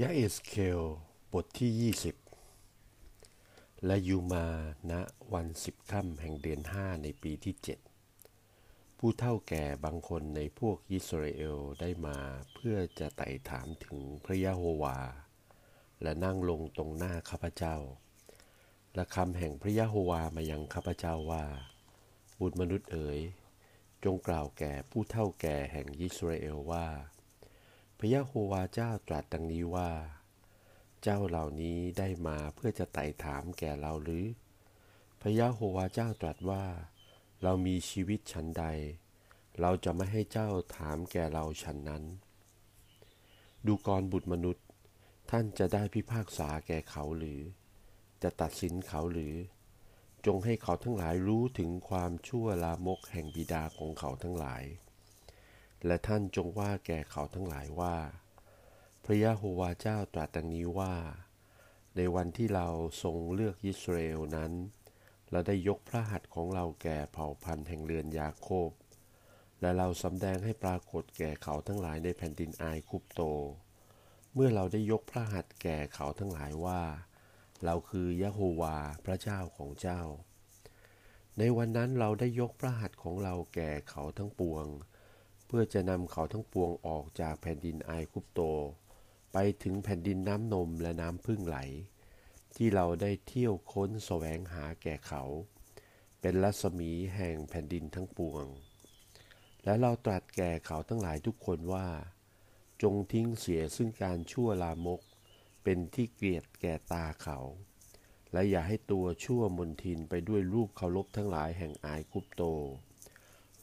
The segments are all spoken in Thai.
ยะเอสเคลบทที่ 20 และยูมาณวันสิบค่ำแห่งเดือนห้าในปีที่เจ็ดผู้เท่าแก่บางคนในพวกอิสราเอลได้มาเพื่อจะไต่ถามถึงพระยะโฮวา และนั่งลงตรงหน้าข้าพเจ้า และคำแห่งพระยะโฮวามายังข้าพเจ้าว่า บุตรมนุษย์เอ๋ย จงกล่าวแก่ผู้เท่าแก่แห่งอิสราเอลว่า พระยะโฮวาเจ้าตรัสดังนี้ว่า เจ้าเหล่านี้ได้มาเพื่อจะไต่ถามแก่เราหรือ พระยะโฮวาเจ้าตรัสว่า เรามีชีวิตฉันใด เราจะไม่ให้เจ้าถามแก่เราฉันนั้น ดูกรบุตรมนุษย์ ท่านจะได้พิพากษาแก่เขาหรือ จะตัดสินเขาหรือ จงให้เขาทั้งหลายรู้ถึงความชั่วลามกแห่งบิดาของเขาทั้งหลาย และท่านจงว่าแก่เขาทั้งหลายว่า พระยะโฮวาเจ้าตรัสดังนี้ว่า ในวันที่เราทรงเลือกยิสราเอลนั้น เราได้ยกพระหัตถ์ของเราแก่เผ่าพันธุ์แห่งเรือนยาโคบ และเราสำแดงให้ปรากฏแก่เขาทั้งหลายในแผ่นดินอายคุปโต เมื่อเราได้ยกพระหัตถ์แก่เขาทั้งหลายว่า เราคือยะโฮวาพระเจ้าของเจ้า ในวันนั้นเราได้ยกพระหัตถ์ของเราแก่เขาทั้งปวง เพื่อจะนำเขาทั้งปวงออกจากแผ่นดินไอคุปโต ไปถึงแผ่นดินน้ำนมและน้ำพึ่งไหล ที่เราได้เที่ยวค้นแสวงหาแก่เขา เป็นรัศมีแห่งแผ่นดินทั้งปวง และเราตรัสแก่เขาทั้งหลายทุกคนว่า จงทิ้งเสียซึ่งการชั่วลามก เป็นที่เกลียดแก่ตาเขา และอย่าให้ตัวชั่วมนทินไปด้วยรูปเคารพทั้งหลายแห่งอายคุปโต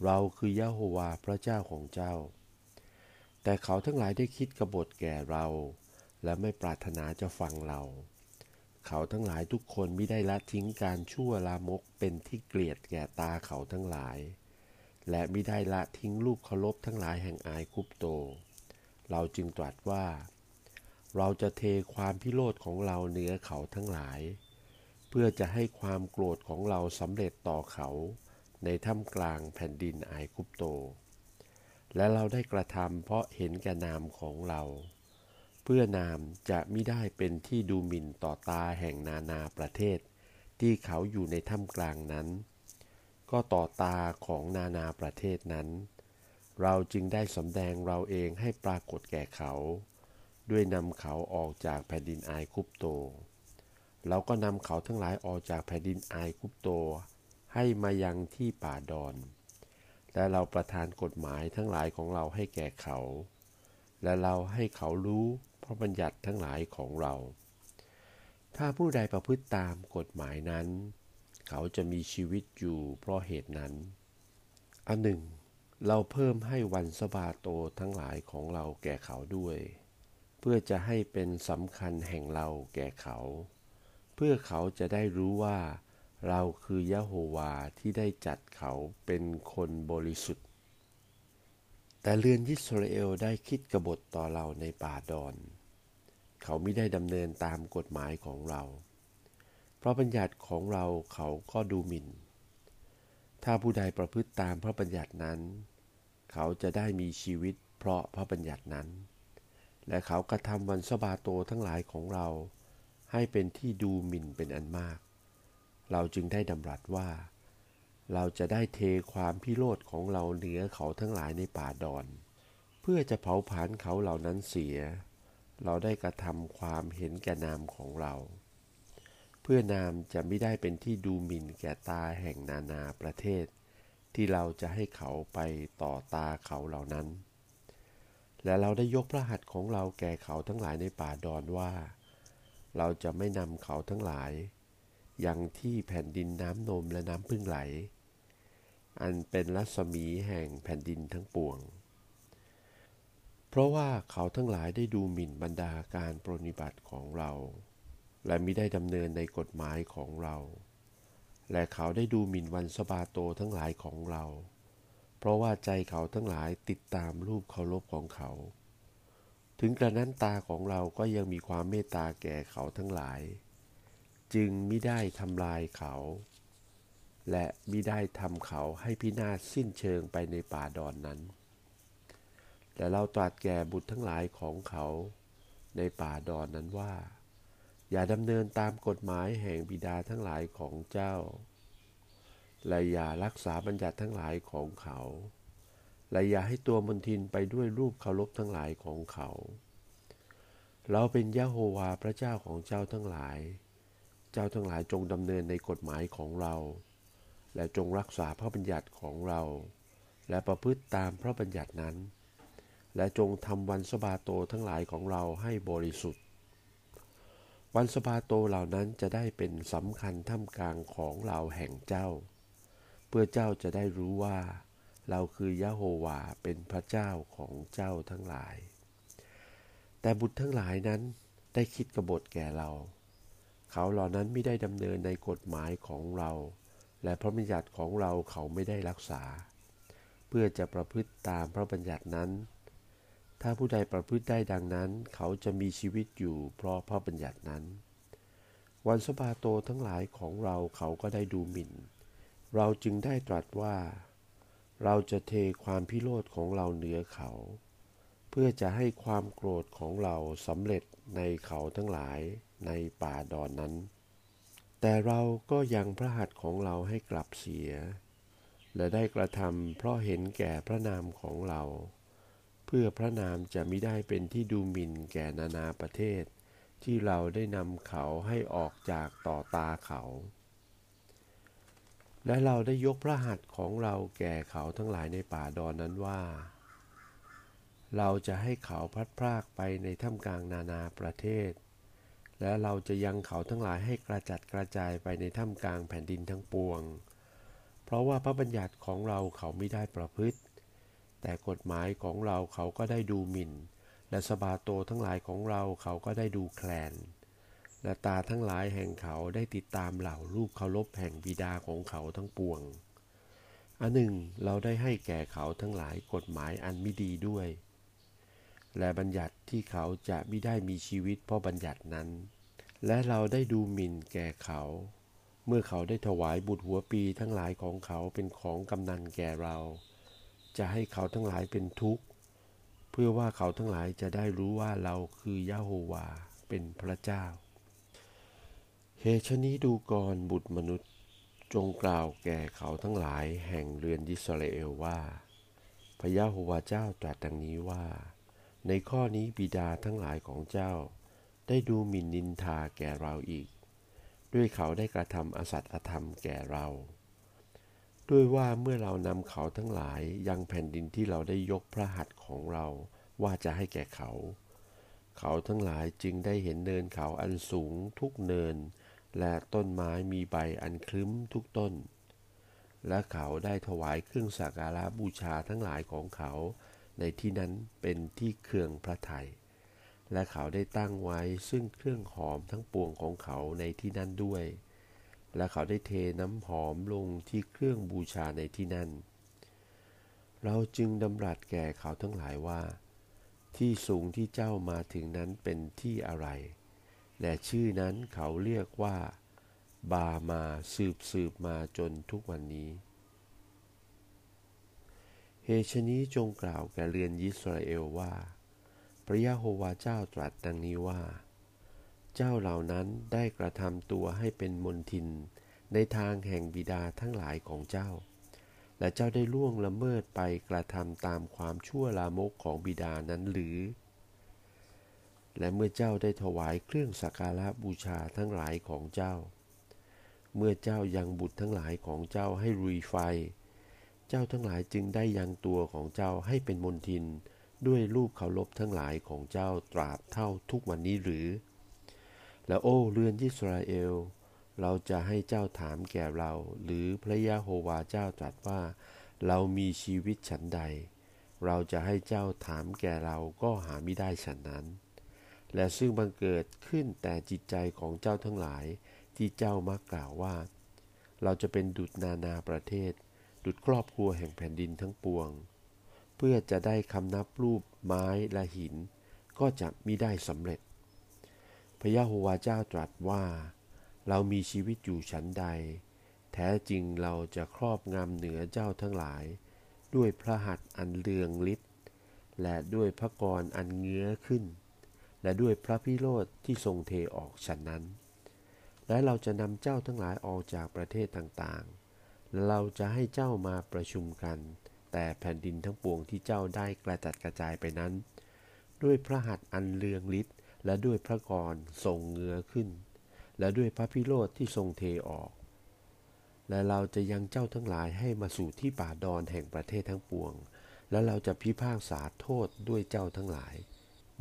เราคือยะโฮวาพระเจ้าของเจ้า แต่เขาทั้งหลายได้คิดกบฏแก่เรา และไม่ปรารถนาจะฟังเรา เขาทั้งหลายทุกคนไม่ได้ละทิ้งการชั่วลามกเป็นที่เกลียดแก่ตาเขาทั้งหลาย และไม่ได้ละทิ้งรูปเคารพทั้งหลายแห่งอายคุปโต เราจึงตรัสว่า เราจะเทความพิโรธของเราเหนือเขาทั้งหลาย เพื่อจะให้ความโกรธของเราสำเร็จต่อเขา ในถ้ำกลางแผ่นดินไอคุปโต และเราได้กระทำเพราะเห็นแก่นามของเรา เพื่อนามจะไม่ได้เป็นที่ดูหมิ่นต่อตาแห่งนานาประเทศ ที่เขาอยู่ในถ้ำกลางนั้น ก็ต่อตาของนานาประเทศนั้น เราจึงได้สำแดงเราเองให้ปรากฏแก่เขา ด้วยนำเขาออกจากแผ่นดินไอคุปโต เราก็นำเขาทั้งหลายออกจากแผ่นดินไอคุปโต ให้มายังที่ป่าดอน และเราประทานกฎหมายทั้งหลายของเราให้แก่เขา และเราให้เขารู้พระบัญญัติทั้งหลายของเรา ถ้าผู้ใดประพฤติตามกฎหมายนั้น เขาจะมีชีวิตอยู่เพราะเหตุนั้น อันหนึ่ง เราเพิ่มให้วันสบาโตทั้งหลายของเราแก่เขาด้วย เพื่อจะให้เป็นสำคัญแห่งเราแก่เขา เพื่อเขาจะได้รู้ว่า เราคือยะโฮวาที่ได้จัดเขาเป็นคนบริสุทธิ์ แต่เรือนยิสราเอลได้คิดกบฏต่อเราในป่าดอน เขาไม่ได้ดำเนินตามกฎหมายของเรา เพราะบัญญัติของเราเขาก็ดูหมิน่น ถ้าผู้ใดประพฤติตามพระบัญญัตินั้น เขาจะได้มีชีวิตเพราะพระบัญญัตินั้น และเขากระทำวันสบาโตทั้งหลายของเรา ให้เป็นที่ดูหมิ่นเป็นอันมาก เราจึงได้ดำรัสว่า เราจะได้เทความพิโรธของเราเหนือเขาทั้งหลายในป่าดอน เพื่อจะเผาผลาญเขาเหล่านั้นเสีย เราได้กระทำความเห็นแก่นามของเรา เพื่อนามจะไม่ได้เป็นที่ดูหมิ่นแก่ตาแห่งนานาประเทศ ที่เราจะให้เขาไปต่อตาเขาเหล่านั้น และเราได้ยกพระหัตถ์ของเราแก่เขาทั้งหลายในป่าดอนว่า เราจะไม่นำเขาทั้งหลาย ยังที่แผ่นดินน้ำนมและน้ำพึ่งไหล อันเป็นรัศมีแห่งแผ่นดินทั้งปวง เพราะว่าเขาทั้งหลายได้ดูหมิ่นบรรดาการปรนิบัติของเรา และมิได้ดำเนินในกฎหมายของเรา และเขาได้ดูหมิ่นวันสบาโตทั้งหลายของเรา เพราะว่าใจเขาทั้งหลายติดตามรูปเคารพของเขาถึงกระนั้นตาของเราก็ยังมีความเมตตาแก่เขาทั้งหลาย จึงมิได้ทำลายเขา และมิได้ทำเขาให้พินาศสิ้นเชิงไปในป่าดอนนั้น แต่เราตรัสแก่บุตรทั้งหลายของเขาในป่าดอนนั้นว่า อย่าดำเนินตามกฎหมายแห่งบิดาทั้งหลายของเจ้า และอย่ารักษาบัญญัติทั้งหลายของเขา และอย่าให้ตัวมนทินไปด้วยรูปเคารพทั้งหลายของเขา เราเป็นยะโฮวาพระเจ้าของเจ้าทั้งหลาย เจ้าทั้งหลายจงดำเนินในกฎหมายของเรา และจงรักษาพระบัญญัติของเรา และประพฤติตามพระบัญญัตินั้น และจงทำวันสบาโตทั้งหลายของเราให้บริสุทธิ์ วันสบาโตเหล่านั้นจะได้เป็นสำคัญท่ามกลางของเราแห่งเจ้า เพื่อเจ้าจะได้รู้ว่า เราคือยะโฮวาเป็นพระเจ้าของเจ้าทั้งหลาย แต่บุตรทั้งหลายนั้นได้คิดกบฏแก่เรา เขาเหล่านั้นไม่ได้ดำเนินในกฎหมายของเรา และพระบัญญัติของเราเขาไม่ได้รักษา เพื่อจะประพฤติตามพระบัญญัตินั้น ถ้าผู้ใดประพฤติได้ดังนั้น เขาจะมีชีวิตอยู่เพราะพระบัญญัตินั้น วันสบาโตทั้งหลายของเราเขาก็ได้ดูหมิ่น เราจึงได้ตรัสว่า เราจะเทความพิโรธของเราเหนือเขาเพื่อจะให้ความโกรธของเราสำเร็จในเขาทั้งหลาย ในป่าดอนนั้น แต่เราก็ยังพระหัตถ์ของเราให้กลับเสีย และได้กระทำเพราะเห็นแก่พระนามของเรา เพื่อพระนามจะไม่ได้เป็นที่ดูหมิ่นแก่นานาประเทศ ที่เราได้นำเขาให้ออกจากต่อตาเขา และเราได้ยกพระหัตถ์ของเราแก่เขาทั้งหลายในป่าดอนนั้นว่าเราจะให้เขาพัดพรากไปในท่ามกลางนานาประเทศ และเราจะยังเขาทั้งหลายให้กระจัดกระจายไปในท่ามกลางแผ่นดินทั้งปวง เพราะว่าพระบัญญัติของเราเขาไม่ได้ประพฤติ แต่กฎหมายของเราเขาก็ได้ดูหมิ่น และสบาโตทั้งหลายของเราเขาก็ได้ดูแคลน และตาทั้งหลายแห่งเขาได้ติดตามเหล่าลูกเคารพแห่งบิดาของเขาทั้งปวง อันหนึ่งเราได้ให้แก่เขาทั้งหลายกฎหมายอันไม่ดีด้วย และบัญญัติที่เขาจะไม่ได้มีชีวิตเพราะบัญญัตินั้น และเราได้ดูหมิ่นแก่เขา เมื่อเขาได้ถวายบุตรหัวปีทั้งหลายของเขาเป็นของกำนันแก่เรา จะให้เขาทั้งหลายเป็นทุกข์ เพื่อว่าเขาทั้งหลายจะได้รู้ว่าเราคือยะโฮวาเป็นพระเจ้าเหตุชนี้ดูกรบุตรมนุษย์จงกล่าวแก่เขาทั้งหลายแห่งเรือนยิสราเอลว่า พระยะโฮวาเจ้าตรัสดังนี้ว่า ในข้อนี้บิดาทั้งหลายของเจ้า ได้ดูหมิ่นนินทาแก่เราอีก ด้วยเขาได้กระทำอสัตอธรรมแก่เรา ด้วยว่าเมื่อเรานำเขาทั้งหลายยังแผ่นดินที่เราได้ยกพระหัตถ์ของเราว่าจะให้แก่เขา เขาทั้งหลายจึงได้เห็นเนินเขาอันสูงทุกเนิน และต้นไม้มีใบอันคลึ้มทุกต้น และเขาได้ถวายเครื่องสักการะบูชาทั้งหลายของเขา ในที่นั้นเป็นที่เครื่องพระไทย และเขาได้ตั้งไว้ซึ่งเครื่องหอมทั้งปวงของเขาในที่นั้นด้วย และเขาได้เทน้ำหอมลงที่เครื่องบูชาในที่นั่นเราจึงดำรัสแก่เขาทั้งหลายว่า ที่สูงที่เจ้ามาถึงนั้นเป็นที่อะไร และชื่อนั้นเขาเรียกว่า บามาสืบสืบมาจนทุกวันนี้ เฮชนี้จงกล่าวแก่เรือนยิสราเอลว่า พระยะโฮวาเจ้าตรัสดังนี้ว่า เจ้าเหล่านั้นได้กระทำตัวให้เป็นมนทิน ในทางแห่งบิดาทั้งหลายของเจ้า และเจ้าได้ล่วงละเมิดไปกระทำตามความชั่วลามกของบิดานั้นหรือ และเมื่อเจ้าได้ถวายเครื่องสักการะบูชาทั้งหลายของเจ้า เมื่อเจ้ายังบุตรทั้งหลายของเจ้าให้รุยไฟ เจ้าทั้งหลายจึงได้ยังตัวของเจ้าให้เป็นมนทิน ด้วยรูปเคารพทั้งหลายของเจ้าตราบเท่าทุกวันนี้หรือ และโอ้เรือนยิสราเอล เราจะให้เจ้าถามแก่เรา หรือพระยะโฮวาเจ้าตรัสว่า เรามีชีวิตฉันใด เราจะให้เจ้าถามแก่เราก็หาไม่ได้ฉันนั้น และซึ่งบังเกิดขึ้นแต่จิตใจของเจ้าทั้งหลายที่เจ้ามักกล่าวว่า เราจะเป็นดุจนานาประเทศ ดุจครอบครัวแห่งแผ่นดินทั้งปวง เพื่อจะได้คำนับรูปไม้และหิน ก็จะมิได้สำเร็จ พระยะโฮวาเจ้าตรัสว่า เรามีชีวิตอยู่ชั้นใด แท้จริงเราจะครอบงำเหนือเจ้าทั้งหลาย ด้วยพระหัตถ์อันเลืองฤทธิ์และด้วยพระกรอันเงื้อขึ้น และด้วยพระพิโรธที่ทรงเทออกฉันนั้น และเราจะนำเจ้าทั้งหลายออกจากประเทศต่างๆ เราจะให้เจ้ามาประชุมกัน แต่แผ่นดินทั้งปวงที่เจ้าได้กระจัดกระจายไปนั้น ด้วยพระหัตถ์อันเลืองฤทธิ์และด้วยพระกรทรงเงือขึ้น และด้วยพระพิโรธที่ทรงเทออก และเราจะยังเจ้าทั้งหลายให้มาสู่ที่ป่าดอนแห่งประเทศทั้งปวง และเราจะพิพากษาโทษด้วยเจ้าทั้งหลาย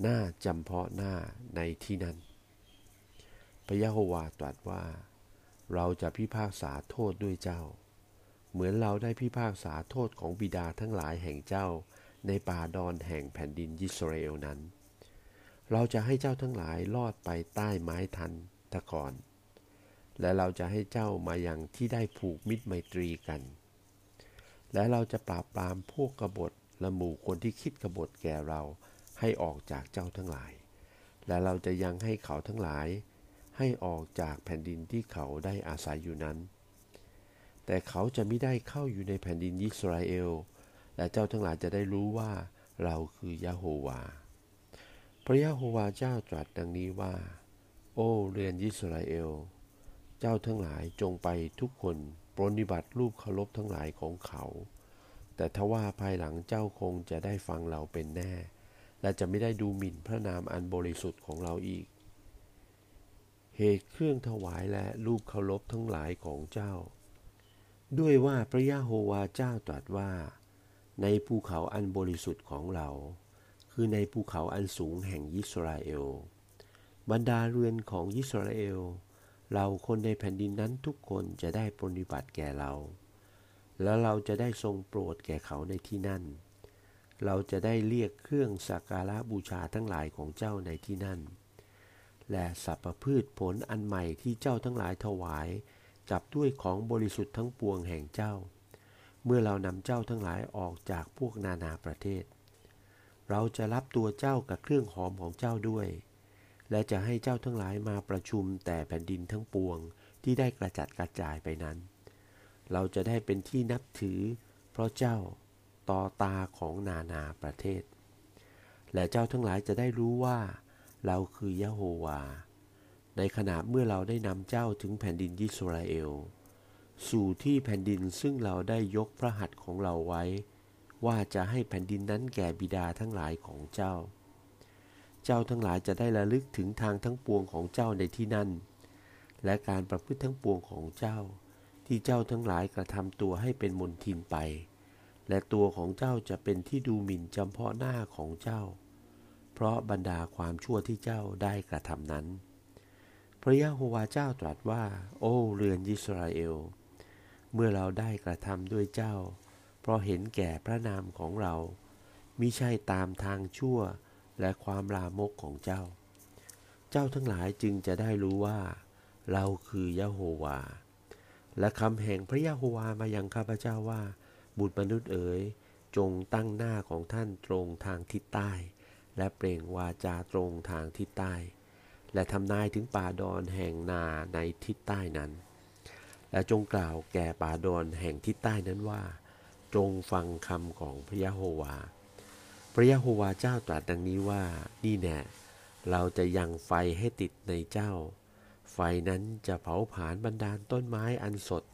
หน้าจำเพาะหน้าในที่นั้น พระยะโฮวาตรัสว่า เราจะพิพากษาโทษด้วยเจ้า เหมือนเราได้พิพากษาโทษของบิดาทั้งหลายแห่งเจ้า ในป่าดอนแห่งแผ่นดินยิสราเอลนั้น เราจะให้เจ้าทั้งหลายลอดไปใต้ไม้ทันตะกอนและเราจะให้เจ้ามายังที่ได้ผูกมิตรไมตรีกัน และเราจะปราบปรามพวกกบฏและหมู่คนที่คิดกบฏแก่เราให้ออกจากเจ้าทั้งหลาย และเราจะยังให้เขาทั้งหลาย ให้ออกจากแผ่นดินที่เขาได้อาศัยอยู่นั้น แต่เขาจะไม่ได้เข้าอยู่ในแผ่นดินยิสราเอล และเจ้าทั้งหลายจะได้รู้ว่าเราคือยะโฮวา พระยะโฮวาเจ้าตรัสดังนี้ว่า โอ้เรือนยิสราเอล เจ้าทั้งหลายจงไปทุกคนปรนิบัติรูปเคารพทั้งหลายของเขา แต่ทว่าภายหลังเจ้าคงจะได้ฟังเราเป็นแน่ และจะไม่ได้ดูหมิ่นพระนามอันบริสุทธิ์ของเราอีก เหตุเครื่องถวายและรูปเคารพทั้งหลายของเจ้า ด้วยว่าพระยะโฮวาเจ้าตรัสว่า ในภูเขาอันบริสุทธิ์ของเรา คือในภูเขาอันสูงแห่งยิสราเอล บรรดาเรือนของยิสราเอล เราคนในแผ่นดินนั้นทุกคนจะได้ปฏิบัติแก่เรา แล้วเราจะได้ทรงโปรดแก่เขาในที่นั่น เราจะได้เรียกเครื่องสักการะบูชาทั้งหลายของเจ้าในที่นั่น และสัพพพืชผลอันใหม่ที่เจ้าทั้งหลายถวาย จับด้วยของบริสุทธิ์ทั้งปวงแห่งเจ้า เมื่อเรานำเจ้าทั้งหลายออกจากพวกนานาประเทศ เราจะรับตัวเจ้ากับเครื่องหอมของเจ้าด้วย และจะให้เจ้าทั้งหลายมาประชุมแต่แผ่นดินทั้งปวงที่ได้กระจัดกระจายไปนั้น เราจะได้เป็นที่นับถือ เพราะเจ้าต่อตาของนานาประเทศ และเจ้าทั้งหลายจะได้รู้ว่า เราคือยะโฮวา ในขณะเมื่อเราได้นำเจ้าถึงแผ่นดินยิสราเอล สู่ที่แผ่นดินซึ่งเราได้ยกพระหัตถ์ของเราไว้ ว่าจะให้แผ่นดินนั้นแก่บิดาทั้งหลายของเจ้า เจ้าทั้งหลายจะได้ระลึกถึงทางทั้งปวงของเจ้าในที่นั่น และการประพฤติทั้งปวงของเจ้า ที่เจ้าทั้งหลายกระทำตัวให้เป็นมนทินไป และตัวของเจ้าจะเป็นที่ดูหมิ่นจำเพาะหน้าของเจ้า เพราะบรรดาความชั่วที่เจ้าได้กระทำนั้น พระยะโฮวาเจ้าตรัสว่า โอ้เรือนยิสราเอล เมื่อเราได้กระทำด้วยเจ้า เพราะเห็นแก่พระนามของเรามิใช่ตามทางชั่วและความลามกของเจ้า เจ้าทั้งหลายจึงจะได้รู้ว่า เราคือยะโฮวา และคำแห่งพระยะโฮวามายังข้าพเจ้าว่า บุตรมนุษย์เอ๋ยจงตั้งหน้าของท่านตรงทางทิศใต้ และเปล่งวาจาตรงทางทิศใต้ และทำนายถึงป่าดอนแห่งนาในทิศใต้นั้น และจงกล่าวแก่ป่าดอนแห่งทิศใต้นั้นว่า จงฟังคำของพระยะโฮวา พระยะโฮวาเจ้าตรัสดังนี้ว่า นี่แน่เราจะยังไฟให้ติดในเจ้า ไฟนั้นจะเผาผลาญบรรดาต้นไม้อันสด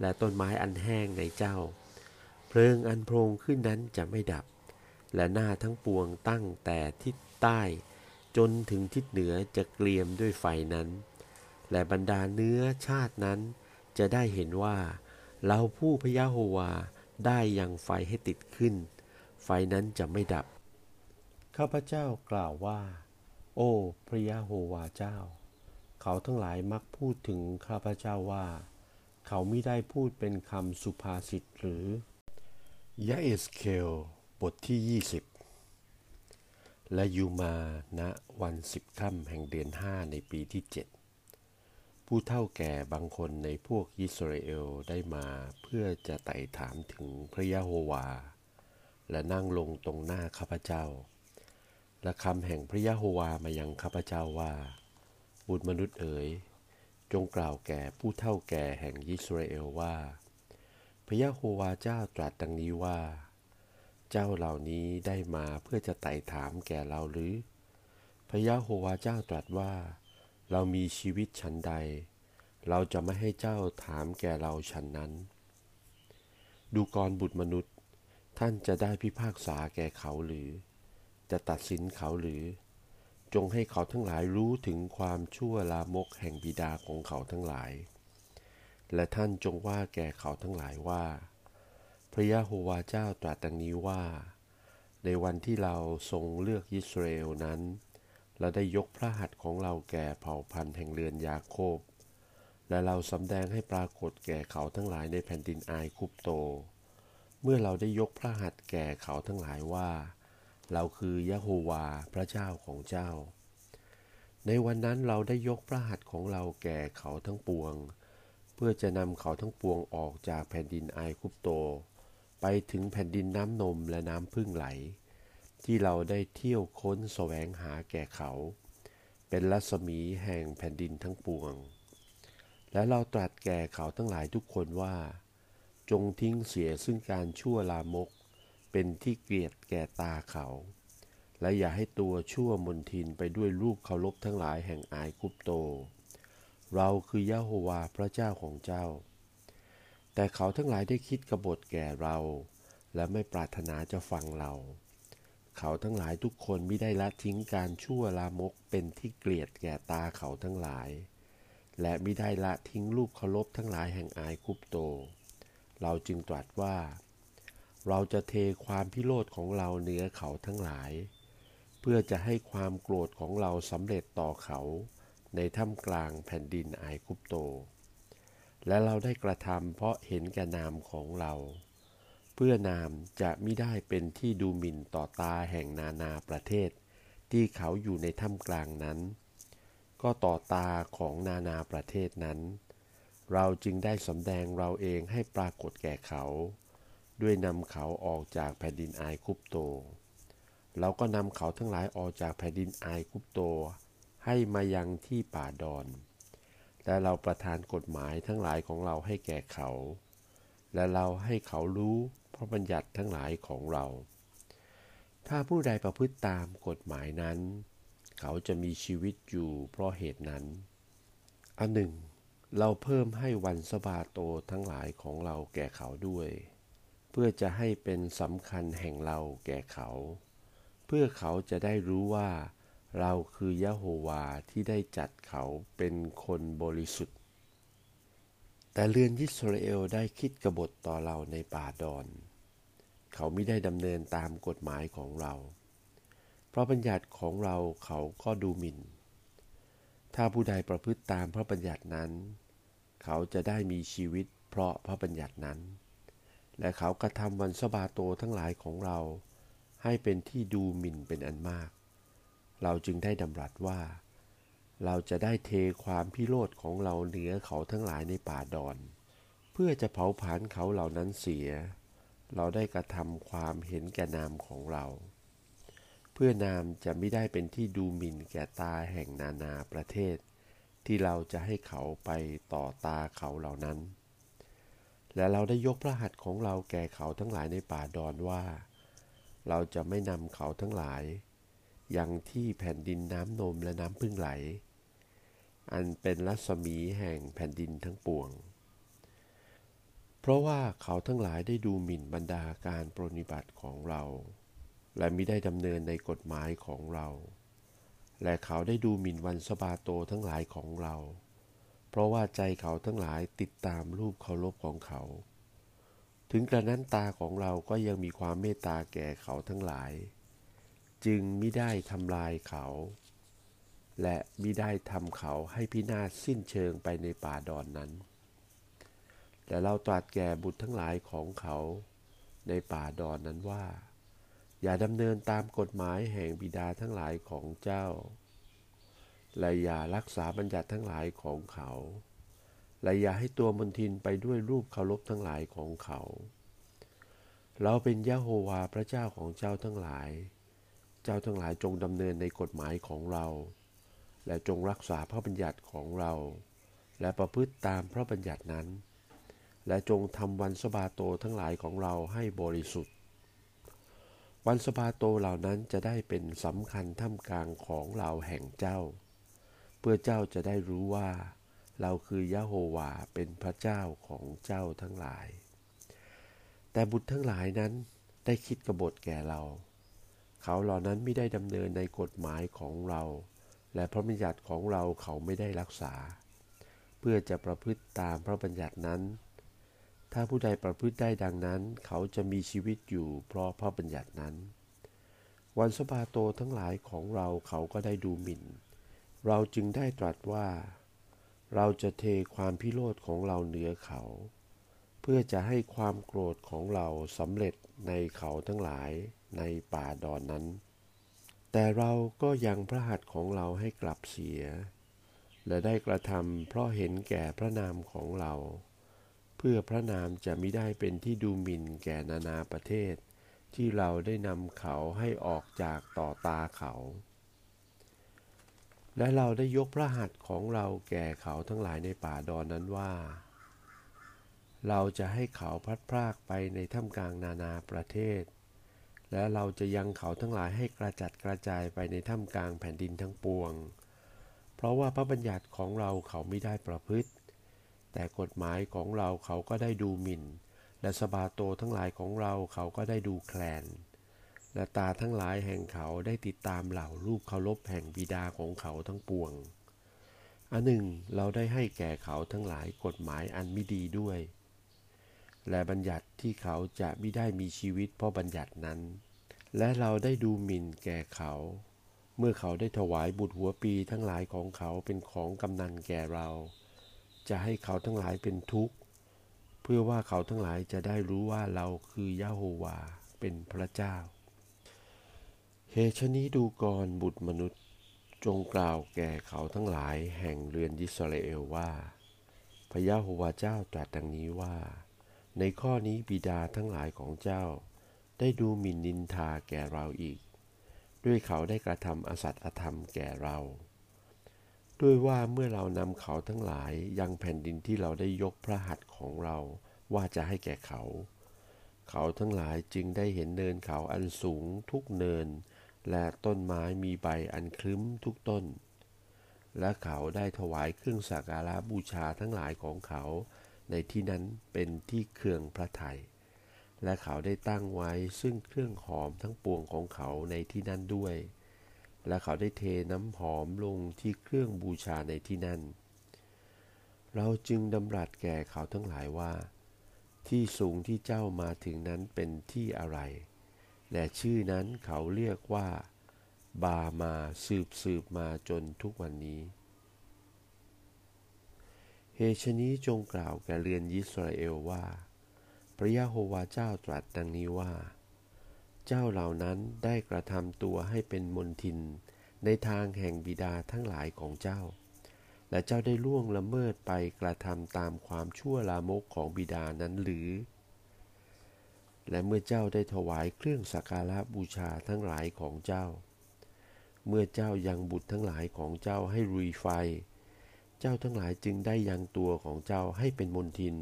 และต้นไม้อันแห้งในเจ้า เพลิงอันโพรงขึ้นนั้นจะไม่ดับ และหน้าทั้งปวงตั้งแต่ทิศใต้ จนถึงทิศเหนือจะเกลียมด้วยไฟนั้น และบรรดาเนื้อชาตินั้นจะได้เห็นว่า เราผู้พยะโฮวาได้ยังไฟให้ติดขึ้น ไฟนั้นจะไม่ดับ ข้าพเจ้ากล่าวว่า โอ้พระยะโฮวาเจ้า เขาทั้งหลายมักพูดถึงข้าพเจ้าว่า เขาไม่ได้พูดเป็นคำสุภาษิตหรือ ยะเอสเคลบทที่20 และยูมาณวันสิบค่ำแห่งเดือนห้าในปีที่เจ็ดผู้เท่าแก่บางคนในพวกยิสราเอลได้มาเพื่อจะไต่ถามถึงพระยะโฮวา และนั่งลงตรงหน้าข้าพเจ้า และคำแห่งพระยะโฮวามายังข้าพเจ้าว่า บุตรมนุษย์เอ๋ย จงกล่าวแก่ผู้เท่าแก่แห่งยิสราเอลว่า พระยะโฮวาเจ้าตรัสดังนี้ว่า เจ้าเหล่านี้ได้มาเพื่อจะไต่ถามแก่เราหรือ พระยะโฮวาเจ้าตรัสว่า เรามีชีวิตฉันใด เราจะไม่ให้เจ้าถามแก่เราฉันนั้น ดูกรบุตรมนุษย์ ท่านจะได้พิพากษาแก่เขาหรือ จะตัดสินเขาหรือ จงให้เขาทั้งหลายรู้ถึงความชั่วลามกแห่งบิดาของเขาทั้งหลาย และท่านจงว่าแก่เขาทั้งหลายว่า พระยะโฮวาเจ้าตรัสดังนี้ว่า ในวันที่เราทรงเลือกยิสราเอลนั้น เราได้ยกพระหัตถ์ของเราแก่เผ่าพันธุ์แห่งเรือนยาโคบ และเราสำแดงให้ปรากฏแก่เขาทั้งหลายในแผ่นดินอายคุปโต เมื่อเราได้ยกพระหัตถ์แก่เขาทั้งหลายว่า เราคือยะโฮวาพระเจ้าของเจ้า ในวันนั้นเราได้ยกพระหัตถ์ของเราแก่เขาทั้งปวง เพื่อจะนำเขาทั้งปวงออกจากแผ่นดินอายคุปโต ไปถึงแผ่นดินน้ำนมและน้ำพึ่งไหล ที่เราได้เที่ยวค้นแสวงหาแก่เขา เป็นรัศมีแห่งแผ่นดินทั้งปวง และเราตรัสแก่เขาทั้งหลายทุกคนว่า จงทิ้งเสียซึ่งการชั่วลามก เป็นที่เกลียดแก่ตาเขา และอย่าให้ตัวชั่วมนทินไปด้วยรูปเคารพทั้งหลายแห่งอายกุปโต เราคือยะโฮวาพระเจ้าของเจ้า แต่เขาทั้งหลายได้คิดกบฏแก่เรา และไม่ปรารถนาจะฟังเรา เขาทั้งหลายทุกคนไม่ได้ละทิ้งการชั่วลามกเป็นที่เกลียดแก่ตาเขาทั้งหลาย และไม่ได้ละทิ้งรูปเคารพทั้งหลายแห่งอายคุปโต เราจึงตรัสว่า เราจะเทความพิโรธของเราเหนือเขาทั้งหลาย เพื่อจะให้ความโกรธของเราสำเร็จต่อเขา ในถ้ำกลางแผ่นดินอายคุปโต และเราได้กระทำเพราะเห็นแก่นามของเรา เพื่อนามจะไม่ได้เป็นที่ดูหมิ่นต่อตาแห่งนานาประเทศ ที่เขาอยู่ในถ้ำกลางนั้น ก็ต่อตาของนานาประเทศนั้น เราจึงได้สำแดงเราเองให้ปรากฏแก่เขา ด้วยนำเขาออกจากแผ่นดินอายคุปโต เราก็นำเขาทั้งหลายออกจากแผ่นดินอายคุปโต ให้มายังที่ป่าดอน และเราประทานกฎหมายทั้งหลายของเราให้แก่เขา และเราให้เขารู้พระบัญญัติทั้งหลายของเรา ถ้าผู้ใดประพฤติตามกฎหมายนั้น เขาจะมีชีวิตอยู่เพราะเหตุนั้น อันหนึ่ง เราเพิ่มให้วันสบาโตทั้งหลายของเราแก่เขาด้วย เพื่อจะให้เป็นสำคัญแห่งเราแก่เขา เพื่อเขาจะได้รู้ว่า เราคือยะโฮวาที่ได้จัดเขาเป็นคนบริสุทธิ์ แต่เรือนยิสราเอลได้คิดกบฏต่อเราในป่าดอน เขาไม่ได้ดำเนินตามกฎหมายของเรา เพราะบัญญัติของเราเขาก็ดูหมิน่น ถ้าผู้ใดประพฤติตามพระบัญญัตินั้น เขาจะได้มีชีวิตเพราะพระบัญญัตินั้น และเขากระทำวันสบาโตทั้งหลายของเรา ให้เป็นที่ดูหมิ่นเป็นอันมาก เราจึงได้ดำรัสว่า เราจะได้เทความพิโรธของเราเหนือเขาทั้งหลายในป่าดอน เพื่อจะเผาผลาญเขาเหล่านั้นเสีย เราได้กระทำความเห็นแก่นามของเรา เพื่อนามจะไม่ได้เป็นที่ดูหมิ่นแก่ตาแห่งนานาประเทศ ที่เราจะให้เขาไปต่อตาเขาเหล่านั้น และเราได้ยกพระหัตถ์ของเราแก่เขาทั้งหลายในป่าดอนว่า เราจะไม่นำเขาทั้งหลาย ยังที่แผ่นดินน้ำนมและน้ำพึ่งไหล อันเป็นรัศมีแห่งแผ่นดินทั้งปวง เพราะว่าเขาทั้งหลายได้ดูหมิ่นบรรดาการปรนิบัติของเรา และมิได้ดำเนินในกฎหมายของเรา และเขาได้ดูหมิ่นวันสบาโตทั้งหลายของเรา เพราะว่าใจเขาทั้งหลายติดตามรูปเคารพของเขา ถึงกระนั้นตาของเราก็ยังมีความเมตตาแก่เขาทั้งหลาย จึงมิได้ทำลายเขา และมิได้ทำเขาให้พินาศสิ้นเชิงไปในป่าดอนนั้น แต่เราตรัสแก่บุตรทั้งหลายของเขาในป่าดอนนั้นว่า อย่าดำเนินตามกฎหมายแห่งบิดาทั้งหลายของเจ้า และอย่ารักษาบัญญัติทั้งหลายของเขา และอย่าให้ตัวมนทินไปด้วยรูปเคารพทั้งหลายของเขา เราเป็นยะโฮวาพระเจ้าของเจ้าทั้งหลาย จ้าทั้งหลายจงดำเนินในกฎหมายของเรา และจงรักษาพระบัญญัติของเรา และประพฤติตามพระบัญญัตินั้น และจงทำวันสบาโตทั้งหลายของเราให้บริสุทธิ์ วันสบาโตเหล่านั้นจะได้เป็นสำคัญท่ามกลางของเราแห่งเจ้า เพื่อเจ้าจะได้รู้ว่า เราคือยะโฮวาเป็นพระเจ้าของเจ้าทั้งหลาย แต่บุตรทั้งหลายนั้นได้คิดกบฏแก่เรา เขาเหล่านั้นไม่ได้ดำเนินในกฎหมายของเรา และพระบัญญัติของเราเขาไม่ได้รักษา เพื่อจะประพฤติตามพระบัญญัตินั้น ถ้าผู้ใดประพฤติได้ดังนั้น เขาจะมีชีวิตอยู่เพราะพระบัญญัตินั้น วันสบาโตทั้งหลายของเราเขาก็ได้ดูหมิ่น เราจึงได้ตรัสว่า เราจะเทความพิโรธของเราเหนือเขาเพื่อจะให้ความโกรธของเราสำเร็จในเขาทั้งหลาย ในป่าดอนนั้น แต่เราก็ยังพระหัตถ์ของเราให้กลับเสีย และได้กระทำเพราะเห็นแก่พระนามของเรา เพื่อพระนามจะมิได้เป็นที่ดูหมิ่นแก่นานาประเทศ ที่เราได้นำเขาให้ออกจากต่อตาเขา และเราได้ยกพระหัตถ์ของเราแก่เขาทั้งหลายในป่าดอนนั้นว่าเราจะให้เขาพัดพรากไปในท่ามกลางนานาประเทศ และเราจะยังเขาทั้งหลายให้กระจัดกระจายไปในท่ามกลางแผ่นดินทั้งปวง เพราะว่าพระบัญญัติของเราเขาไม่ได้ประพฤติ แต่กฎหมายของเราเขาก็ได้ดูหมิ่น และสบาโตทั้งหลายของเราเขาก็ได้ดูแคลน และตาทั้งหลายแห่งเขาได้ติดตามเหล่าลูกเคารพแห่งบิดาของเขาทั้งปวง อันหนึ่งเราได้ให้แก่เขาทั้งหลายกฎหมายอันไม่ดีด้วย และบัญญัติที่เขาจะไม่ได้มีชีวิตเพราะบัญญัตินั้น และเราได้ดูหมิ่นแก่เขา เมื่อเขาได้ถวายบุตรหัวปีทั้งหลายของเขาเป็นของกำนันแก่เรา จะให้เขาทั้งหลายเป็นทุกข์ เพื่อว่าเขาทั้งหลายจะได้รู้ว่าเราคือยะโฮวาเป็นพระเจ้าเหตุฉนี้ดูกรบุตรมนุษย์จงกล่าวแก่เขาทั้งหลายแห่งเรือนยิสราเอลว่า พระยะโฮวาเจ้าตรัสดังนี้ว่า ในข้อนี้บิดาทั้งหลายของเจ้า ได้ดูหมิ่นนินทาแก่เราอีก ด้วยเขาได้กระทำอสัตย์อธรรมแก่เรา ด้วยว่าเมื่อเรานำเขาทั้งหลายยังแผ่นดินที่เราได้ยกพระหัตถ์ของเราว่าจะให้แก่เขา เขาทั้งหลายจึงได้เห็นเนินเขาอันสูงทุกเนิน และต้นไม้มีใบอันคลึ้มทุกต้น และเขาได้ถวายเครื่องสักการะบูชาทั้งหลายของเขา ในที่นั้นเป็นที่เครื่องพระไทย และเขาได้ตั้งไว้ซึ่งเครื่องหอมทั้งปวงของเขาในที่นั้นด้วย และเขาได้เทน้ำหอมลงที่เครื่องบูชาในที่นั้นเราจึงดำรัสแก่เขาทั้งหลายว่า ที่สูงที่เจ้ามาถึงนั้นเป็นที่อะไร และชื่อนั้นเขาเรียกว่า บามาสืบสืบมาจนทุกวันนี้ เหตุนี้จงกล่าวแก่เรือนยิสราเอลว่า พระยะโฮวาเจ้าตรัสดังนี้ว่า เจ้าเหล่านั้นได้กระทำตัวให้เป็นมนทิน ในทางแห่งบิดาทั้งหลายของเจ้า และเจ้าได้ล่วงละเมิดไปกระทำตามความชั่วลามกของบิดานั้นหรือ และเมื่อเจ้าได้ถวายเครื่องสักการะบูชาทั้งหลายของเจ้า เมื่อเจ้ายังบุตรทั้งหลายของเจ้าให้รุยไฟ เจ้าทั้งหลายจึงได้ยังตัวของเจ้าให้เป็นมนทิน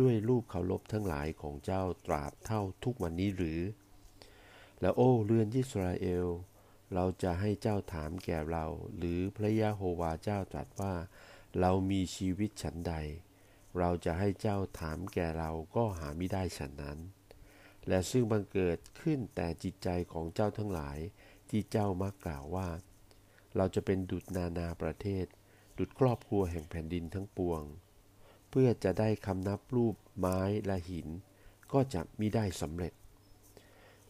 ด้วยรูปเคารพทั้งหลายของเจ้าตราบเท่าทุกวันนี้หรือ และโอ้เรือนยิสราเอล เราจะให้เจ้าถามแก่เรา หรือพระยะโฮวาเจ้าตรัสว่า เรามีชีวิตฉันใด เราจะให้เจ้าถามแก่เราก็หาไม่ได้ฉันนั้น และซึ่งบังเกิดขึ้นแต่จิตใจของเจ้าทั้งหลายที่เจ้ามักกล่าวว่า เราจะเป็นดุจนานาประเทศ ดุจครอบครัวแห่งแผ่นดินทั้งปวง เพื่อจะได้คำนับรูปไม้และหิน ก็จะมิได้สำเร็จ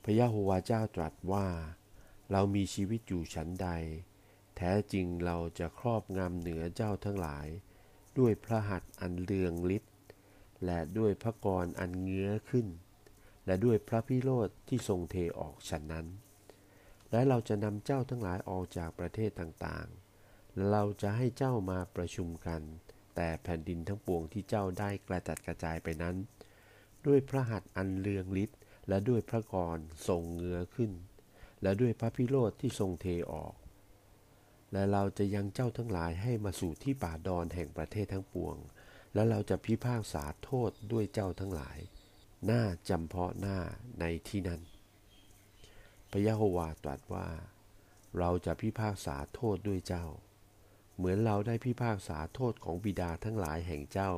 พระยะโฮวาเจ้าตรัสว่า เรามีชีวิตอยู่ชั้นใด แท้จริงเราจะครอบงำเหนือเจ้าทั้งหลาย ด้วยพระหัตถ์อันเลืองฤทธิ์และด้วยพระกรอันเงื้อขึ้น และด้วยพระพิโรธที่ทรงเทออกฉันนั้น และเราจะนำเจ้าทั้งหลายออกจากประเทศต่าง เราจะให้เจ้ามาประชุมกัน แต่แผ่นดินทั้งปวงที่เจ้าได้กระจัดกระจายไปนั้น ด้วยพระหัตถ์อันเลืองฤทธิ์และด้วยพระกรทรงเงื้อขึ้น และด้วยพระพิโรธที่ทรงเทออก และเราจะยังเจ้าทั้งหลายให้มาสู่ที่ป่าดอนแห่งประเทศทั้งปวง และเราจะพิพากษาโทษด้วยเจ้าทั้งหลาย หน้าจำเพาะหน้าในที่นั้น พระยะโฮวาตรัสว่า เราจะพิพากษาโทษด้วยเจ้า เหมือนเราได้พิพากษาโทษของบิดาทั้งหลายแห่งเจ้า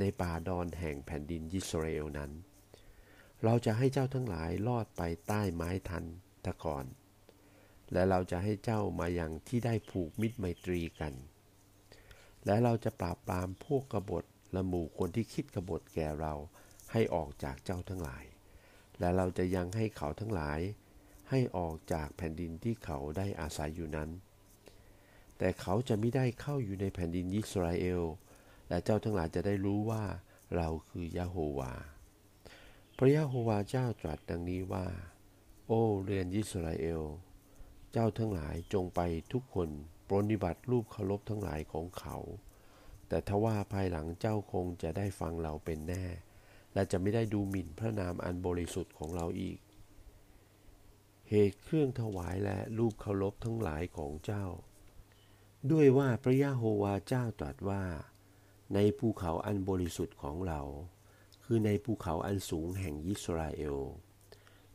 ในป่าดอนแห่งแผ่นดินยิสราเอลนั้น เราจะให้เจ้าทั้งหลายลอดไปใต้ไม้ทันตะกอน และเราจะให้เจ้ามาอย่างที่ได้ผูกมิตรไมตรีกัน และเราจะปราบปรามพวกกบฏและหมู่คนที่คิดกบฏแก่เราให้ออกจากเจ้าทั้งหลาย และเราจะยังให้เขาทั้งหลาย ให้ออกจากแผ่นดินที่เขาได้อาศัยอยู่นั้น แต่เขาจะไม่ได้เข้าอยู่ในแผ่นดินยิสราเอล และเจ้าทั้งหลายจะได้รู้ว่าเราคือยะโฮวา พระยะโฮวาเจ้าตรัสดังนี้ว่า โอ้เรือนยิสราเอล เจ้าทั้งหลายจงไปทุกคนปรนิบัติรูปเคารพทั้งหลายของเขา แต่ทว่าภายหลังเจ้าคงจะได้ฟังเราเป็นแน่ และจะไม่ได้ดูหมิ่นพระนามอันบริสุทธิ์ของเราอีก เหตุเครื่องถวายและรูปเคารพทั้งหลายของเจ้า ด้วยว่าพระยะโฮวาเจ้าตรัสว่า ในภูเขาอันบริสุทธิ์ของเรา คือในภูเขาอันสูงแห่งยิสราเอล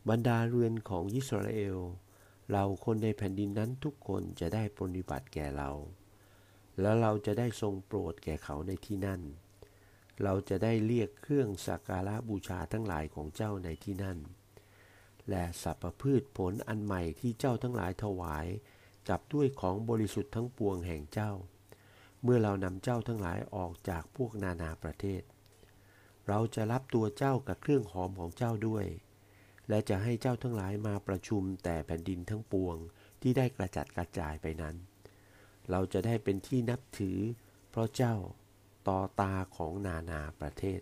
บรรดาเรือนของยิสราเอล เราคนในแผ่นดินนั้นทุกคนจะได้ปฏิบัติแก่เรา แล้วเราจะได้ทรงโปรดแก่เขาในที่นั่น เราจะได้เรียกเครื่องสักการะบูชาทั้งหลายของเจ้าในที่นั่น และสรรพพืชผลอันใหม่ที่เจ้าทั้งหลายถวาย จับด้วยของบริสุทธิ์ทั้งปวงแห่งเจ้า เมื่อเรานำเจ้าทั้งหลายออกจากพวกนานาประเทศ เราจะรับตัวเจ้ากับเครื่องหอมของเจ้าด้วย และจะให้เจ้าทั้งหลายมาประชุมแต่แผ่นดินทั้งปวงที่ได้กระจัดกระจายไปนั้น เราจะได้เป็นที่นับถือ เพราะเจ้าต่อตาของนานาประเทศ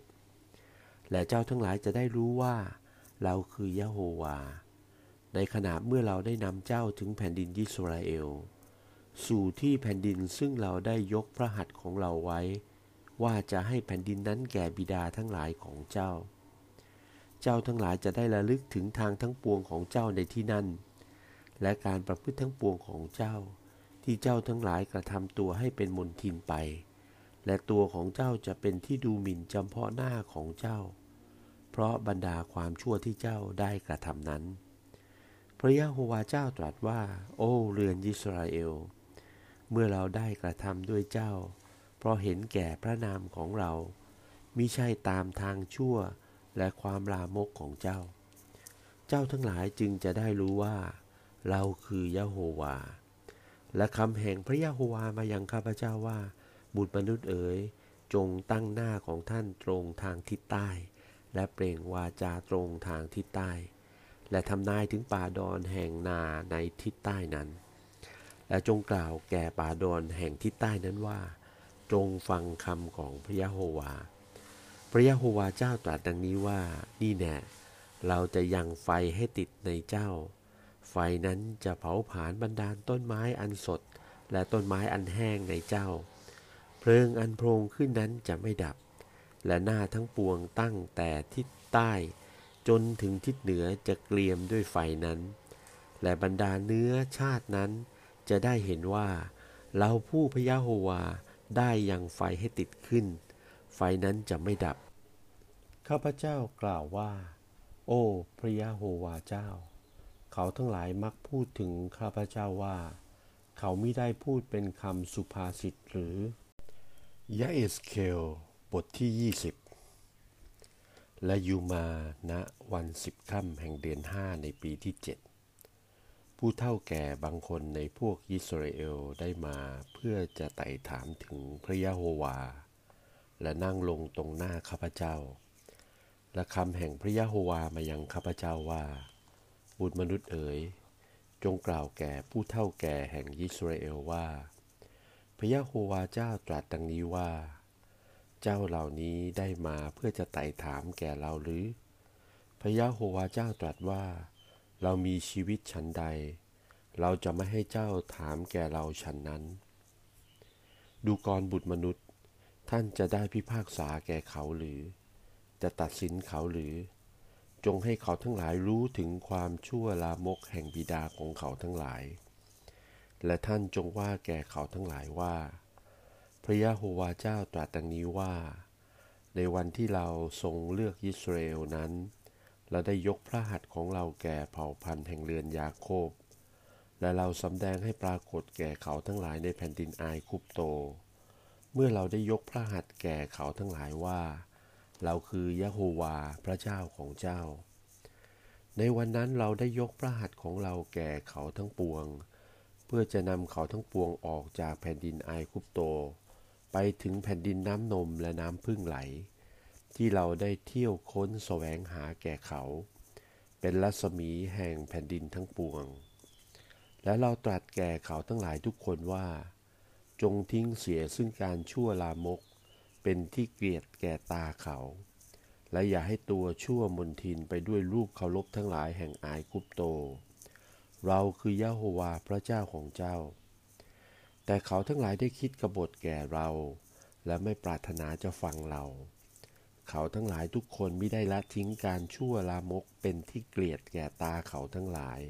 และเจ้าทั้งหลายจะได้รู้ว่า เราคือยะโฮวา ในขณะเมื่อเราได้นำเจ้าถึงแผ่นดินยิสราเอล สู่ที่แผ่นดินซึ่งเราได้ยกพระหัตถ์ของเราไว้ ว่าจะให้แผ่นดินนั้นแก่บิดาทั้งหลายของเจ้า เจ้าทั้งหลายจะได้ระลึกถึงทางทั้งปวงของเจ้าในที่นั่น และการประพฤติทั้งปวงของเจ้า ที่เจ้าทั้งหลายกระทำตัวให้เป็นมนทินไป และตัวของเจ้าจะเป็นที่ดูหมิ่นจำเพาะหน้าของเจ้า เพราะบรรดาความชั่วที่เจ้าได้กระทำนั้น ระยะโฮวาเจ้าตรัสว่า โอ้เรือนยิสราเอล เมื่อเราได้กระทำด้วยเจ้า เพราะเห็นแก่พระนามของเรามิใช่ตามทางชั่วและความลามกของเจ้า เจ้าทั้งหลายจึงจะได้รู้ว่า เราคือยะโฮวา และคำแห่งพระยะโฮวามายังข้าพเจ้าว่า บุตรมนุษย์เอ๋ยจงตั้งหน้าของท่านตรงทางทิศใต้ และเปล่งวาจาตรงทางทิศใต้ และทำนายถึงป่าดอนแห่งนาในทิศใต้นั้น และจงกล่าวแก่ป่าดอนแห่งทิศใต้นั้นว่า จงฟังคำของพระยะโฮวา พระยะโฮวาเจ้าตรัสดังนี้ว่า นี่แน่ เราจะยังไฟให้ติดในเจ้า ไฟนั้นจะเผาผลาญบรรดาลต้นไม้อันสด และต้นไม้อันแห้งในเจ้า เพลิงอันโพรงขึ้นนั้นจะไม่ดับ และหน้าทั้งปวงตั้งแต่ทิศใต้ จนถึงทิศเหนือจะเกลียมด้วยไฟนั้น และบรรดาเนื้อชาตินั้น จะได้เห็นว่า เราผู้พยาโฮวาได้ยังไฟให้ติดขึ้น ไฟนั้นจะไม่ดับ ข้าพเจ้ากล่าวว่า โอ้พระยาโฮวาเจ้า เขาทั้งหลายมักพูดถึงข้าพเจ้าว่า เขาไม่ได้พูดเป็นคำสุภาษิตหรือ ยะเอสเคลบทที่ 20 และอยู่มาณวันสิบค่ำแห่งเดือนห้าในปีที่เจ็ดผู้เท่าแก่บางคนในพวกยิสราเอลได้มาเพื่อจะไต่ถามถึงพระยะโฮวา และนั่งลงตรงหน้าข้าพเจ้า และคำแห่งพระยะโฮวามายังข้าพเจ้าว่า บุตรมนุษย์เอ๋ย จงกล่าวแก่ผู้เท่าแก่แห่งยิสราเอลว่า พระยะโฮวาเจ้าตรัสดังนี้ว่า เจ้าเหล่านี้ได้มาเพื่อจะไต่ถามแก่เราหรือ พระยะโฮวาเจ้าตรัสว่า เรามีชีวิตฉันใด เราจะไม่ให้เจ้าถามแก่เราฉันนั้น ดูกรบุตรมนุษย์ ท่านจะได้พิพากษาแก่เขาหรือ จะตัดสินเขาหรือ จงให้เขาทั้งหลายรู้ถึงความชั่วลามกแห่งบิดาของเขาทั้งหลาย และท่านจงว่าแก่เขาทั้งหลายว่า พระยะโฮวาเจ้าตรัสดังนี้ว่า ในวันที่เราทรงเลือกยิสราเอลนั้นและได้ยกพระหัตถ์ของเราแก่เผ่าพันธุ์แห่งเรือนยาโคบ และเราสำแดงให้ปรากฏแก่เขาทั้งหลายในแผ่นดินอายคุปโต เมื่อเราได้ยกพระหัตถ์แก่เขาทั้งหลายว่า เราคือยะโฮวาพระเจ้าของเจ้า ในวันนั้นเราได้ยกพระหัตถ์ของเราแก่เขาทั้งปวง เพื่อจะนำเขาทั้งปวงออกจากแผ่นดินอายคุปโต ไปถึงแผ่นดินน้ำนมและน้ำพึ่งไหล ที่เราได้เที่ยวค้นแสวงหาแก่เขา เป็นรัศมีแห่งแผ่นดินทั้งปวง และเราตรัสแก่เขาทั้งหลายทุกคนว่า จงทิ้งเสียซึ่งการชั่วลามก เป็นที่เกลียดแก่ตาเขา และอย่าให้ตัวชั่วมนทินไปด้วยรูปเคารพทั้งหลายแห่งอายกุปโต เราคือยะโฮวาพระเจ้าของเจ้า แต่เขาทั้งหลายได้คิดกบฏแก่เรา และไม่ปรารถนาจะฟังเรา เขาทั้งหลายทุกคนไม่ได้ละทิ้งการชั่วลามกเป็นที่เกลียดแก่ตาเขาทั้งหลาย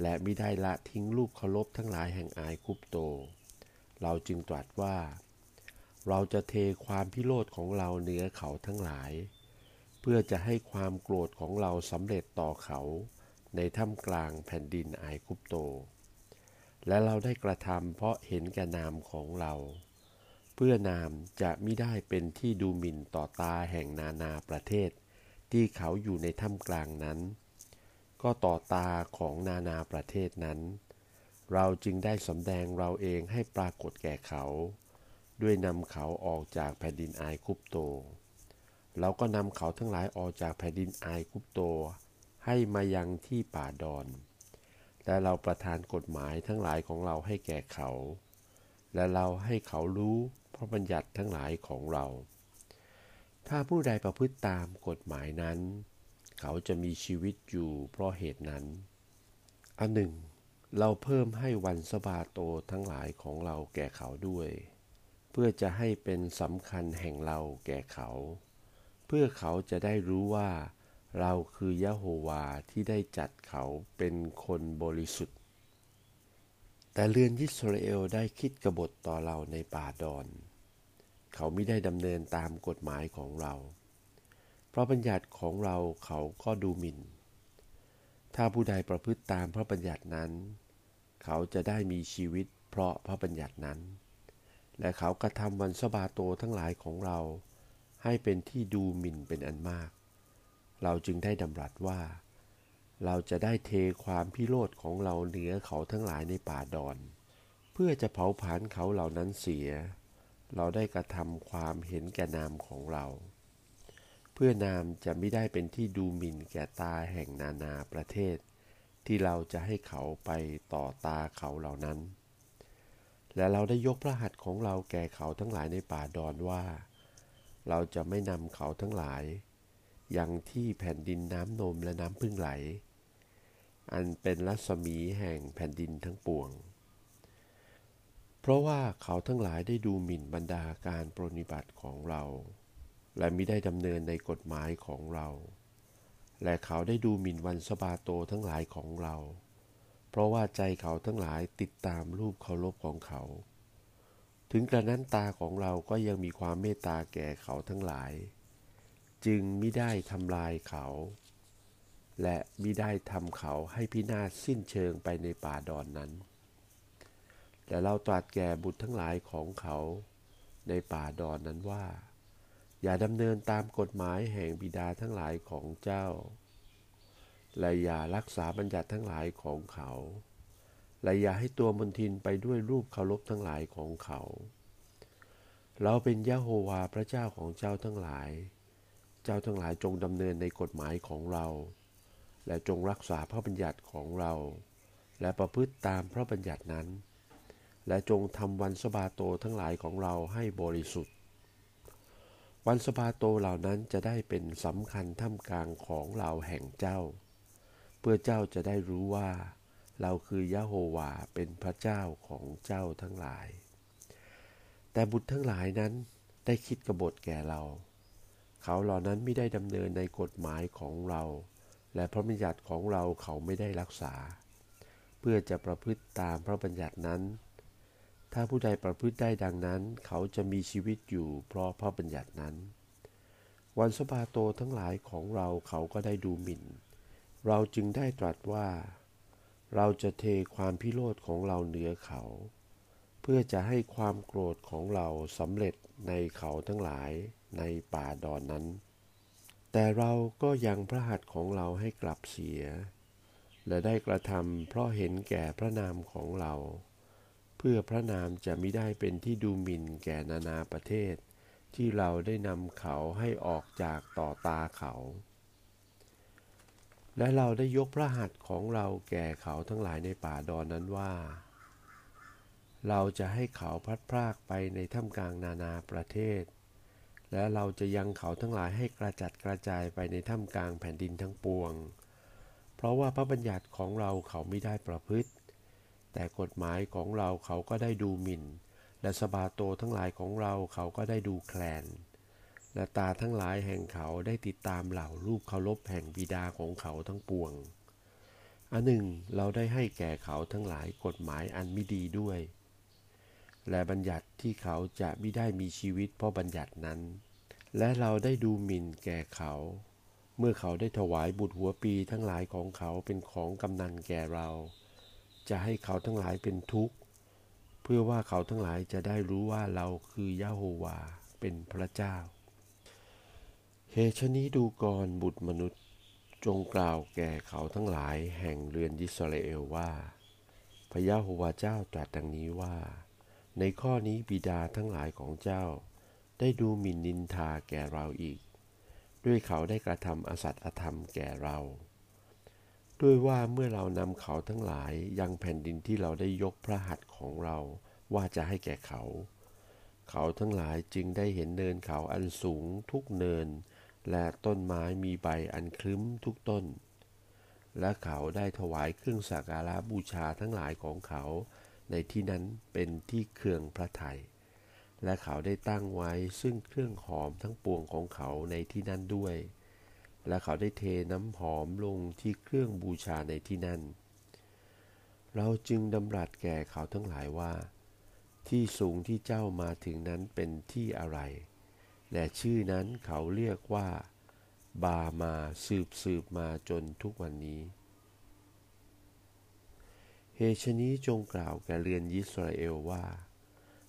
และไม่ได้ละทิ้งรูปเคารพทั้งหลายแห่งอายกุปโต เราจึงตรัสว่า เราจะเทความพิโรธของเราเหนือเขาทั้งหลาย เพื่อจะให้ความโกรธของเราสำเร็จต่อเขา ในถ้ำกลางแผ่นดินอายคุปโต และเราได้กระทำเพราะเห็นแก่นามของเรา เพื่อนามจะไม่ได้เป็นที่ดูหมิ่นต่อตาแห่งนานาประเทศ ที่เขาอยู่ในถ้ำกลางนั้น ก็ต่อตาของนานาประเทศนั้น เราจึงได้สำแดงเราเองให้ปรากฏแก่เขา ด้วยนำเขาออกจากแผ่นดินอายคุปโต เราก็นำเขาทั้งหลายออกจากแผ่นดินอายคุปโต ให้มายังที่ป่าดอน และเราประทานกฎหมายทั้งหลายของเราให้แก่เขา และเราให้เขารู้พระบัญญัติทั้งหลายของเรา ถ้าผู้ใดประพฤติตามกฎหมายนั้น เขาจะมีชีวิตอยู่เพราะเหตุนั้น อันหนึ่ง เราเพิ่มให้วันสบาโตทั้งหลายของเราแก่เขาด้วย เพื่อจะให้เป็นสำคัญแห่งเราแก่เขา เพื่อเขาจะได้รู้ว่า เราคือยะโฮวาที่ได้จัดเขาเป็นคนบริสุทธิ์ แต่เรือนยิสราเอลได้คิดกบฏต่อเราในป่าดอน เขาไม่ได้ดำเนินตามกฎหมายของเรา เพราะบัญญัติของเราเขาก็ดูหมิ่น ถ้าผู้ใดประพฤติตามพระบัญญัตินั้น เขาจะได้มีชีวิตเพราะพระบัญญัตินั้น และเขากระทำวันสบาโตทั้งหลายของเรา ให้เป็นที่ดูหมิ่นเป็นอันมาก เราจึงได้ดำรัสว่า เราจะได้เทความพิโรธของเราเหนือเขาทั้งหลายในป่าดอน เพื่อจะเผาผลาญเขาเหล่านั้นเสีย เราได้กระทำความเห็นแก่นามของเรา เพื่อนามจะไม่ได้เป็นที่ดูหมิ่นแก่ตาแห่งนานาประเทศ ที่เราจะให้เขาไปต่อตาเขาเหล่านั้น และเราได้ยกพระหัตถ์ของเราแก่เขาทั้งหลายในป่าดอนว่า เราจะไม่นำเขาทั้งหลาย ยังที่แผ่นดินน้ำนมและน้ำพึ่งไหล อันเป็นรัศมีแห่งแผ่นดินทั้งปวง เพราะว่าเขาทั้งหลายได้ดูหมิ่นบรรดาการปรนิบัติของเรา และมิได้ดำเนินในกฎหมายของเรา และเขาได้ดูหมิ่นวันสบาโตทั้งหลายของเรา เพราะว่าใจเขาทั้งหลายติดตามรูปเคารพของเขา ถึงกระนั้นตาของเราก็ยังมีความเมตตาแก่เขาทั้งหลาย จึงมิได้ทำลายเขา และมิได้ทำเขาให้พินาศสิ้นเชิงไปในป่าดอนนั้น แต่เราตรัสแก่บุตรทั้งหลายของเขาในป่าดอนนั้นว่า อย่าดำเนินตามกฎหมายแห่งบิดาทั้งหลายของเจ้า และอย่ารักษาบัญญัติทั้งหลายของเขาและอย่าให้ตัวมนทินไปด้วยรูปเคารพทั้งหลายของเขา เราเป็นยะโฮวาพระเจ้าของเจ้าทั้งหลาย เจ้าทั้งหลายจงดำเนินในกฎหมายของเรา และจงรักษาพระบัญญัติของเรา และประพฤติตามพระบัญญัตินั้น และจงทำวันสบาโตทั้งหลายของเราให้บริสุทธิ์ วันสบาโตเหล่านั้นจะได้เป็นสำคัญท่ามกลางของเราแห่งเจ้า เพื่อเจ้าจะได้รู้ว่า เราคือยะโฮวาเป็นพระเจ้าของเจ้าทั้งหลาย แต่บุตรทั้งหลายนั้นได้คิดกบฏแก่เรา เขาเหล่านั้นไม่ได้ดำเนินในกฎหมายของเรา และพระบัญญัติของเราเขาไม่ได้รักษา เพื่อจะประพฤติตามพระบัญญัตินั้น ถ้าผู้ใดประพฤติได้ดังนั้น เขาจะมีชีวิตอยู่เพราะพระบัญญัตินั้น วันสบาโตทั้งหลายของเราเขาก็ได้ดูหมิ่น เราจึงได้ตรัสว่า เราจะเทความพิโรธของเราเหนือเขา เพื่อจะให้ความโกรธของเราสำเร็จในเขาทั้งหลาย ในป่าดอนนั้น แต่เราก็ยังพระหัตถ์ของเราให้กลับเสีย และได้กระทำเพราะเห็นแก่พระนามของเรา เพื่อพระนามจะไม่ได้เป็นที่ดูหมิ่นแก่นานาประเทศ ที่เราได้นำเขาให้ออกจากต่อตาเขา และเราได้ยกพระหัตถ์ของเราแก่เขาทั้งหลายในป่าดอนนั้นว่าเราจะให้เขาพัดพรากไปในท่ามกลางนานาประเทศ และเราจะยังเขาทั้งหลายให้กระจัดกระจายไปในท่ามกลางแผ่นดินทั้งปวง เพราะว่าพระบัญญัติของเราเขาไม่ได้ประพฤติ แต่กฎหมายของเราเขาก็ได้ดูหมิ่น และสบาโตทั้งหลายของเราเขาก็ได้ดูแคลน และตาทั้งหลายแห่งเขาได้ติดตามเหล่ารูปเคารพแห่งบิดาของเขาทั้งปวง อันหนึ่งเราได้ให้แก่เขาทั้งหลายกฎหมายอันไม่ดีด้วย และบัญญัติที่เขาจะไม่ได้มีชีวิตเพราะบัญญัตินั้น และเราได้ดูหมิ่นแก่เขา เมื่อเขาได้ถวายบุตรหัวปีทั้งหลายของเขาเป็นของกำนันแก่เรา จะให้เขาทั้งหลายเป็นทุกข์ เพื่อว่าเขาทั้งหลายจะได้รู้ว่าเราคือยะโฮวาเป็นพระเจ้าเหตุชนี้ดูกรบุตรมนุษย์ จงกล่าวแก่เขาทั้งหลายแห่งเรือนยิสราเอลว่า พระยะโฮวาเจ้าตรัสดังนี้ว่า ในข้อนี้บิดาทั้งหลายของเจ้า ได้ดูหมิ่นนินทาแก่เราอีก ด้วยเขาได้กระทำอสัตย์อธรรมแก่เรา ด้วยว่าเมื่อเรานำเขาทั้งหลายยังแผ่นดินที่เราได้ยกพระหัตถ์ของเราว่าจะให้แก่เขา เขาทั้งหลายจึงได้เห็นเนินเขาอันสูงทุกเนิน และต้นไม้มีใบอันคลึ้มทุกต้น และเขาได้ถวายเครื่องสักการะบูชาทั้งหลายของเขา ในที่นั้นเป็นที่เครื่องพระไทย และเขาได้ตั้งไว้ซึ่งเครื่องหอมทั้งปวงของเขาในที่นั้นด้วย และเขาได้เทน้ำหอมลงที่เครื่องบูชาในที่นั้น เราจึงดำรัสแก่เขาทั้งหลายว่า ที่สูงที่เจ้ามาถึงนั้นเป็นที่อะไร และชื่อนั้นเขาเรียกว่า บามาสืบสืบมาจนทุกวันนี้ เหตุชนี้จงกล่าวแก่เรือนยิสราเอลว่า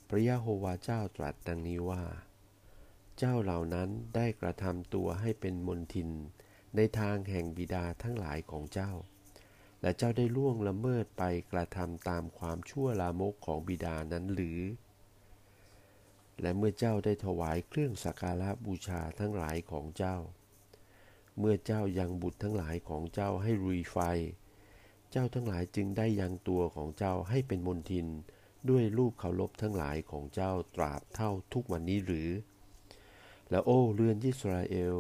พระยะโฮวาเจ้าตรัสดังนี้ว่า เจ้าเหล่านั้นได้กระทำตัวให้เป็นมนทิน ในทางแห่งบิดาทั้งหลายของเจ้า และเจ้าได้ล่วงละเมิดไปกระทำตามความชั่วลามกของบิดานั้นหรือ และเมื่อเจ้าได้ถวายเครื่องสักการะบูชาทั้งหลายของเจ้า เมื่อเจ้ายังบุตรทั้งหลายของเจ้าให้รุยไฟ เจ้าทั้งหลายจึงได้ยังตัวของเจ้าให้เป็นมนทิน ด้วยรูปเคารพทั้งหลายของเจ้าตราบเท่าทุกวันนี้หรือ และโอ้เรือนยิสราเอล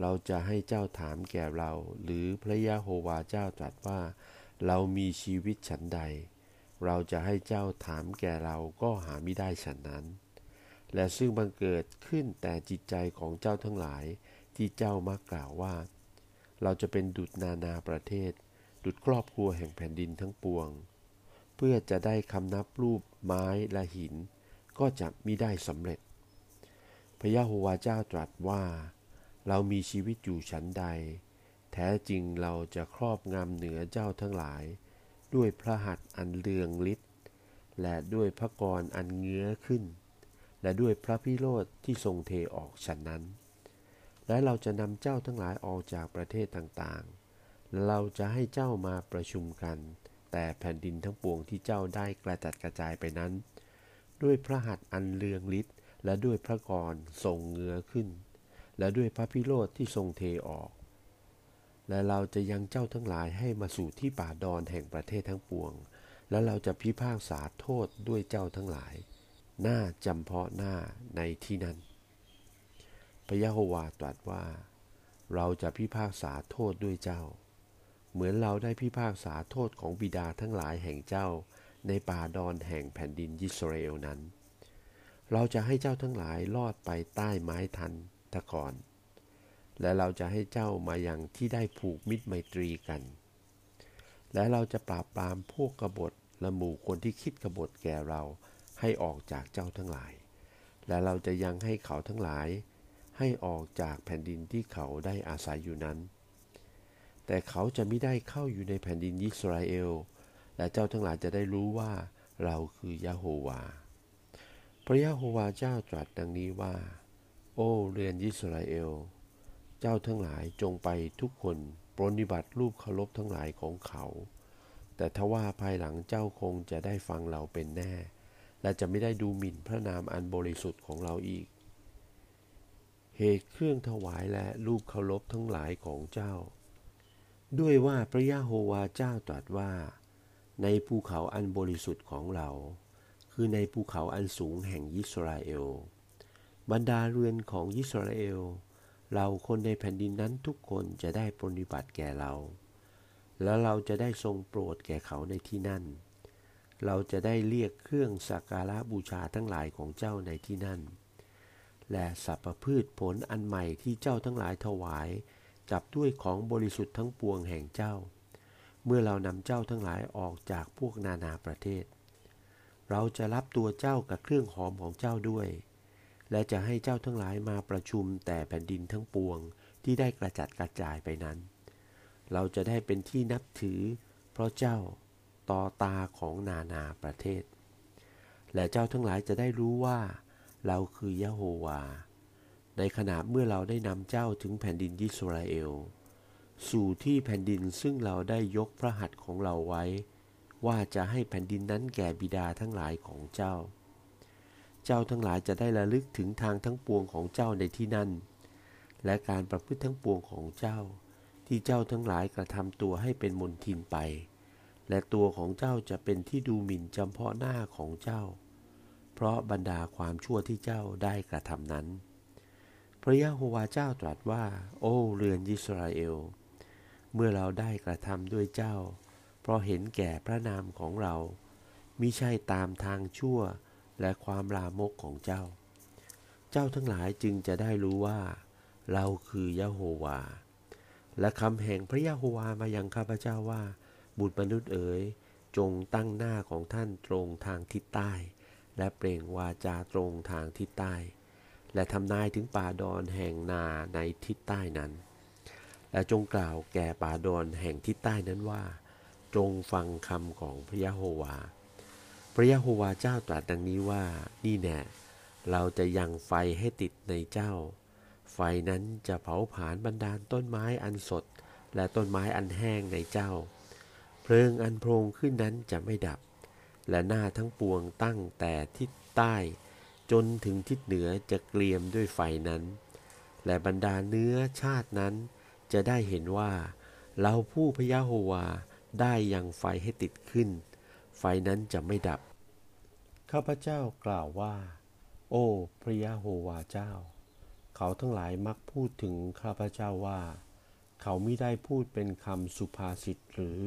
เราจะให้เจ้าถามแก่เรา หรือพระยะโฮวาเจ้าตรัสว่า เรามีชีวิตฉันใด เราจะให้เจ้าถามแก่เราก็หาไม่ได้ฉันนั้น และซึ่งบังเกิดขึ้นแต่จิตใจของเจ้าทั้งหลายที่เจ้ามักกล่าวว่า เราจะเป็นดุจนานาประเทศ ดุจครอบครัวแห่งแผ่นดินทั้งปวง เพื่อจะได้คำนับรูปไม้และหิน ก็จะมิได้สำเร็จ พระยะโฮวาเจ้าตรัสว่า เรามีชีวิตอยู่ชั้นใด แท้จริงเราจะครอบงำเหนือเจ้าทั้งหลาย ด้วยพระหัตถ์อันเลืองฤทธิ์และด้วยพระกรอันเงื้อขึ้น และด้วยพระพิโรธที่ทรงเทออกฉันนั้น และเราจะนำเจ้าทั้งหลายออกจากประเทศต่างๆ เราจะให้เจ้ามาประชุมกัน แต่แผ่นดินทั้งปวงที่เจ้าได้กระจัดกระจายไปนั้น ด้วยพระหัตถ์อันเลืองฤทธิ์และด้วยพระกรทรงเงือขึ้น และด้วยพระพิโรธที่ทรงเทออก และเราจะยังเจ้าทั้งหลายให้มาสู่ที่ป่าดอนแห่งประเทศทั้งปวง และเราจะพิพากษาโทษด้วยเจ้าทั้งหลายหน้าจำเพาะหน้าในที่นั้น พระยะโฮวาตรัสว่า เราจะพิพากษาโทษด้วยเจ้า เหมือนเราได้พิพากษาโทษของบิดาทั้งหลายแห่งเจ้า ในป่าดอนแห่งแผ่นดินยิสราเอลนั้น เราจะให้เจ้าทั้งหลายลอดไปใต้ไม้ทันตะกอน และเราจะให้เจ้ามาอย่างที่ได้ผูกมิตรไมตรีกัน และเราจะปราบปรามพวกกบฏและหมู่คนที่คิดกบฏแก่เราให้ออกจากเจ้าทั้งหลาย และเราจะยังให้เขาทั้งหลาย ให้ออกจากแผ่นดินที่เขาได้อาศัยอยู่นั้น แต่เขาจะไม่ได้เข้าอยู่ในแผ่นดินอิสราเอล และเจ้าทั้งหลายจะได้รู้ว่าเราคือยะโฮวา พระยะโฮวาเจ้าตรัสดังนี้ว่า โอ้เรือนอิสราเอล เจ้าทั้งหลายจงไปทุกคนปรนิบัติรูปเคารพทั้งหลายของเขา แต่ทว่าภายหลังเจ้าคงจะได้ฟังเราเป็นแน่ และจะไม่ได้ดูหมิ่นพระนามอันบริสุทธิ์ของเราอีก เหตุเครื่องถวายและรูปเคารพทั้งหลายของเจ้า ด้วยว่าพระยะโฮวาเจ้าตรัสว่า ในภูเขาอันบริสุทธิ์ของเรา คือในภูเขาอันสูงแห่งยิสราเอล บรรดาเรือนของยิสราเอล เราคนในแผ่นดินนั้นทุกคนจะได้ปรนิบัติแก่เรา แล้วเราจะได้ทรงโปรดแก่เขาในที่นั่น เราจะได้เรียกเครื่องสักการะบูชาทั้งหลายของเจ้าในที่นั่น และสัพพพืชผลอันใหม่ที่เจ้าทั้งหลายถวาย จับด้วยของบริสุทธิ์ทั้งปวงแห่งเจ้า เมื่อเรานำเจ้าทั้งหลายออกจากพวกนานาประเทศ เราจะรับตัวเจ้ากับเครื่องหอมของเจ้าด้วย และจะให้เจ้าทั้งหลายมาประชุมแต่แผ่นดินทั้งปวงที่ได้กระจัดกระจายไปนั้น เราจะได้เป็นที่นับถือ เพราะเจ้าต่อตาของนานาประเทศ และเจ้าทั้งหลายจะได้รู้ว่า เราคือยะโฮวา ในขณะเมื่อเราได้นำเจ้าถึงแผ่นดินยิสราเอล สู่ที่แผ่นดินซึ่งเราได้ยกพระหัตถ์ของเราไว้ ว่าจะให้แผ่นดินนั้นแก่บิดาทั้งหลายของเจ้า เจ้าทั้งหลายจะได้ระลึกถึงทางทั้งปวงของเจ้าในที่นั่น และการประพฤติทั้งปวงของเจ้า ที่เจ้าทั้งหลายกระทำตัวให้เป็นมนทินไป และตัวของเจ้าจะเป็นที่ดูหมิ่นจำเพาะหน้าของเจ้า เพราะบรรดาความชั่วที่เจ้าได้กระทำนั้น พระยะโฮวาเจ้าตรัสว่า โอ้เรือนยิสราเอล เมื่อเราได้กระทำด้วยเจ้า เพราะเห็นแก่พระนามของเรามิใช่ตามทางชั่วและความลามกของเจ้า เจ้าทั้งหลายจึงจะได้รู้ว่า เราคือยะโฮวา และคำแห่งพระยะโฮวามายังข้าพเจ้าว่า บุตรมนุษย์เอ๋ยจงตั้งหน้าของท่านตรงทางทิศใต้ และเปล่งวาจาตรงทางทิศใต้ และทำนายถึงป่าดอนแห่งนาในทิศใต้นั้น และจงกล่าวแก่ป่าดอนแห่งทิศใต้นั้นว่า จงฟังคำของพระยะโฮวา พระยะโฮวาเจ้าตรัสดังนี้ว่า นี่แน่เราจะยังไฟให้ติดในเจ้า ไฟนั้นจะเผาผลาญบรรดาลต้นไม้อันสด และต้นไม้อันแห้งในเจ้า เพลิงอันโพรงขึ้นนั้นจะไม่ดับ และหน้าทั้งปวงตั้งแต่ทิศใต้ จนถึงทิศเหนือจะเกลียมด้วยไฟนั้น และบรรดาเนื้อชาตินั้น จะได้เห็นว่า เราผู้พยะโฮวาได้ยังไฟให้ติดขึ้น ไฟนั้นจะไม่ดับ ข้าพเจ้ากล่าวว่า โอ้พระยะโฮวาเจ้า เขาทั้งหลายมักพูดถึงข้าพเจ้าว่า เขาไม่ได้พูดเป็นคำสุภาษิตหรือ